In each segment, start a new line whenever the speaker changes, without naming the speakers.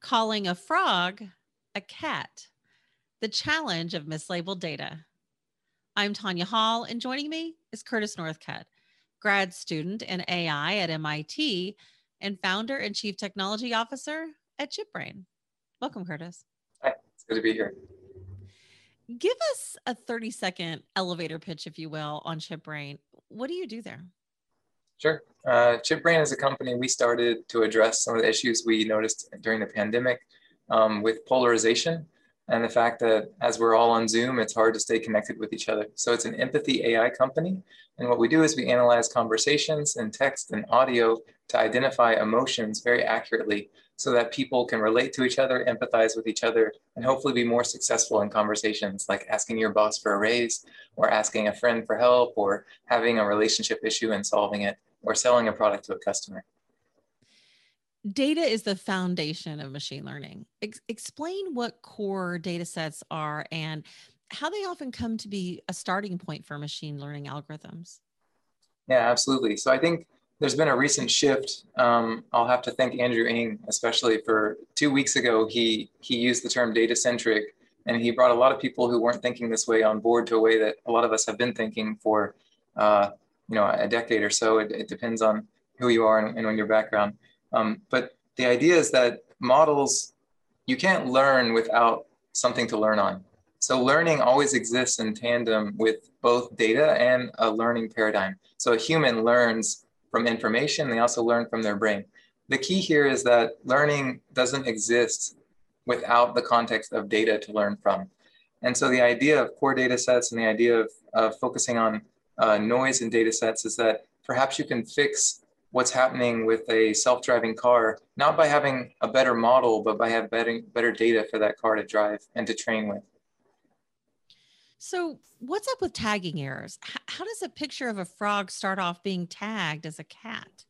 calling a frog a cat, the challenge of mislabeled data. I'm Tanya Hall, and joining me is Curtis Northcutt, grad student in AI at MIT and founder and chief technology officer at ChipBrain. Welcome, Curtis.
Hi, it's good to be here.
Give us a 30 second elevator pitch, if you will, on ChipBrain. What do you do there?
Sure. Uh, ChipBrain is a company we started to address some of the issues we noticed during the pandemic um, with polarization and the fact that as we're all on Zoom, it's hard to stay connected with each other. So it's an empathy AI company. And what we do is we analyze conversations and text and audio to identify emotions very accurately so that people can relate to each other, empathize with each other, and hopefully be more successful in conversations like asking your boss for a raise or asking a friend for help or having a relationship issue and solving it or selling a product to a customer.
Data is the foundation of machine learning. Ex- explain what core data sets are and how they often come to be a starting point for machine learning algorithms.
Yeah, absolutely. So I think there's been a recent shift. Um, I'll have to thank Andrew Ng, especially for two weeks ago, he, he used the term data centric and he brought a lot of people who weren't thinking this way on board to a way that a lot of us have been thinking for uh, you know a decade or so. It, it depends on who you are and, and on your background. Um, but the idea is that models, you can't learn without something to learn on. So learning always exists in tandem with both data and a learning paradigm. So a human learns from information, they also learn from their brain. The key here is that learning doesn't exist without the context of data to learn from. And so the idea of core data sets and the idea of, of focusing on uh, noise in data sets is that perhaps you can fix what's happening with a self-driving car, not by having a better model, but by having better, better data for that car to drive and to train with.
So what's up with tagging errors? How does a picture of a frog start off being tagged as a cat?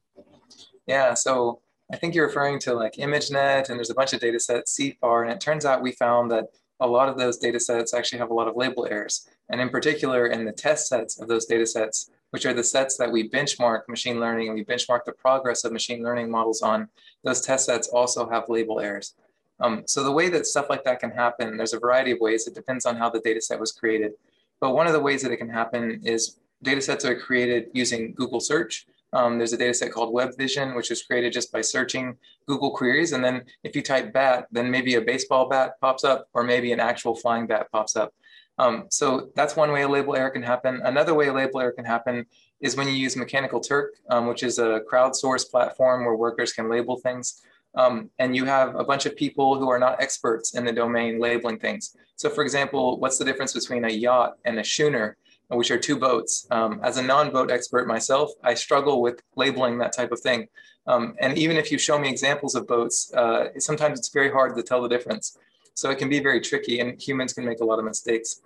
Yeah, so I think you're referring to like ImageNet and there's a bunch of data sets, CIFAR, and it turns out we found that a lot of those data sets actually have a lot of label errors. And in particular, in the test sets of those data sets, which are the sets that we benchmark machine learning and we benchmark the progress of machine learning models on, those test sets also have label errors. Um, so the way that stuff like that can happen, there's a variety of ways. It depends on how the data set was created. But one of the ways that it can happen is data sets are created using Google search. Um, there's a data set called WebVision, which was created just by searching Google queries. And then if you type bat, then maybe a baseball bat pops up, or maybe an actual flying bat pops up. Um, so that's one way a label error can happen. Another way a label error can happen is when you use Mechanical Turk, um, which is a crowdsourced platform where workers can label things. Um, and you have a bunch of people who are not experts in the domain labeling things. So for example, what's the difference between a yacht and a schooner? Which are two boats. Um, as a non-boat expert myself, I struggle with labeling that type of thing. Um, and even if you show me examples of boats, uh, sometimes it's very hard to tell the difference. So it can be very tricky and humans can make a lot of mistakes.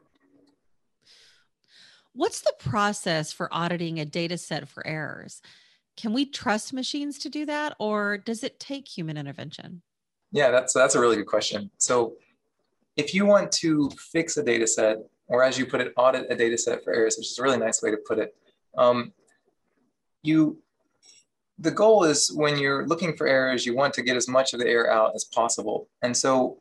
What's the process for auditing a data set for errors? Can we trust machines to do that or does it take human intervention?
Yeah, that's, that's a really good question. So if you want to fix a data set, or as you put it, audit a data set for errors, which is a really nice way to put it. Um, you, the goal is when you're looking for errors, you want to get as much of the error out as possible. And so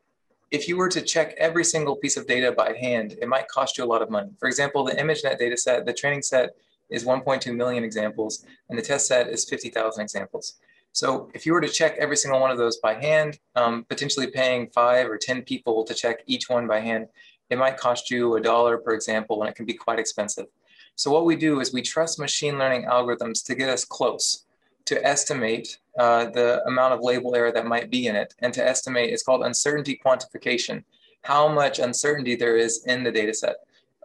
if you were to check every single piece of data by hand, it might cost you a lot of money. For example, the ImageNet data set, the training set is 1.2 million examples, and the test set is 50,000 examples. So if you were to check every single one of those by hand, um, potentially paying five or 10 people to check each one by hand, it might cost you a dollar per example and it can be quite expensive. So what we do is we trust machine learning algorithms to get us close to estimate uh, the amount of label error that might be in it and to estimate, it's called uncertainty quantification, how much uncertainty there is in the data set.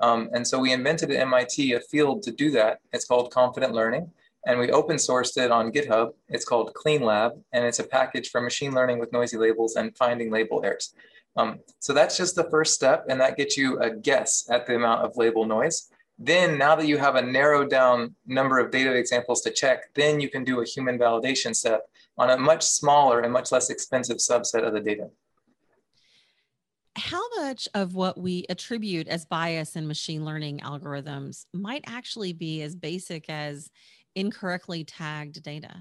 Um, and so we invented at MIT a field to do that. It's called confident learning and we open sourced it on GitHub. It's called CleanLab and it's a package for machine learning with noisy labels and finding label errors. Um, so that's just the first step, and that gets you a guess at the amount of label noise. Then now that you have a narrowed down number of data examples to check, then you can do a human validation step on a much smaller and much less expensive subset of the data.
How much of what we attribute as bias in machine learning algorithms might actually be as basic as incorrectly tagged data?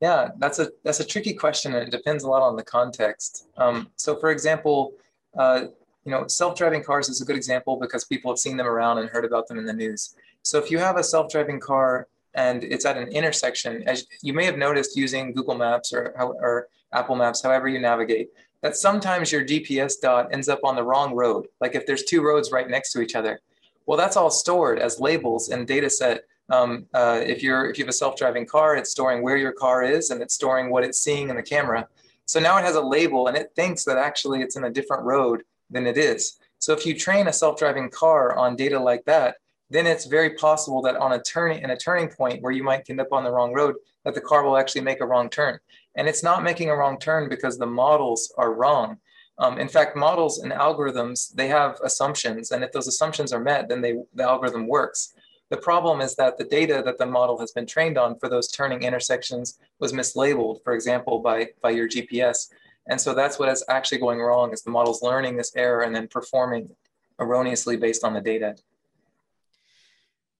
Yeah, that's a that's a tricky question, and it depends a lot on the context. Um, so, for example, uh, you know, self-driving cars is a good example because people have seen them around and heard about them in the news. So, if you have a self-driving car and it's at an intersection, as you may have noticed using Google Maps or or Apple Maps, however you navigate, that sometimes your GPS dot ends up on the wrong road. Like if there's two roads right next to each other, well, that's all stored as labels in data set um, uh, if you're if you have a self-driving car, it's storing where your car is and it's storing what it's seeing in the camera. So now it has a label and it thinks that actually it's in a different road than it is. So if you train a self-driving car on data like that, then it's very possible that on a turning in a turning point where you might end up on the wrong road, that the car will actually make a wrong turn. And it's not making a wrong turn because the models are wrong. Um, in fact, models and algorithms, they have assumptions. And if those assumptions are met, then they, the algorithm works. The problem is that the data that the model has been trained on for those turning intersections was mislabeled, for example, by, by your GPS. And so that's what is actually going wrong is the model's learning this error and then performing erroneously based on the data.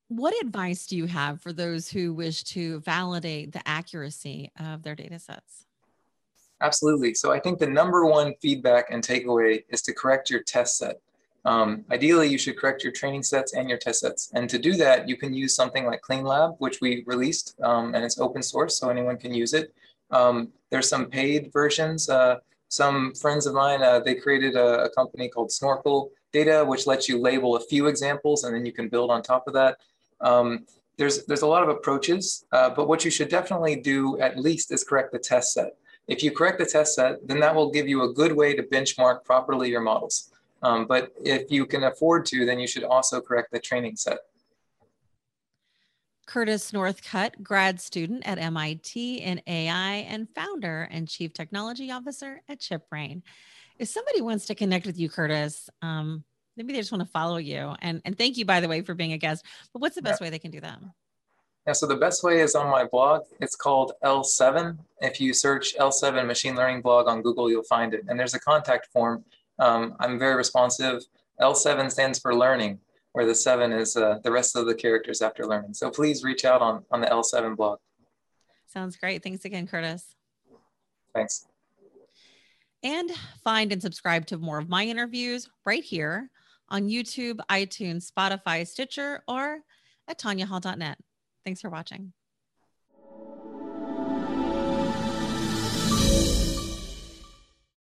What advice do you have for those who wish to validate the accuracy of their data sets?
Absolutely. So I think the number one feedback and takeaway is to correct your test set. Um, ideally, you should correct your training sets and your test sets. And to do that, you can use something like CleanLab, which we released, um, and it's open source, so anyone can use it. Um, there's some paid versions. Uh, some friends of mine, uh, they created a, a, company called Snorkel Data, which lets you label a few examples, and then you can build on top of that. Um, there's, there's a lot of approaches, uh, but what you should definitely do at least is correct the test set. If you correct the test set, then that will give you a good way to benchmark properly your models. Um, but if you can afford to, then you should also correct the training set.
Curtis Northcutt, grad student at MIT in AI and founder and chief technology officer at ChipBrain. If somebody wants to connect with you, Curtis, um, maybe they just want to follow you. And, and thank you, by the way, for being a guest. But what's the best yeah. way they can do that?
Yeah, so the best way is on my blog. It's called L7. If you search L7 machine learning blog on Google, you'll find it. And there's a contact form um, I'm very responsive. L7 stands for learning, where the seven is uh, the rest of the characters after learning. So please reach out on, on the L7 blog.
Sounds great. Thanks again, Curtis.
Thanks.
And find and subscribe to more of my interviews right here on YouTube, iTunes, Spotify, Stitcher, or at tanyahall.net. Thanks for watching.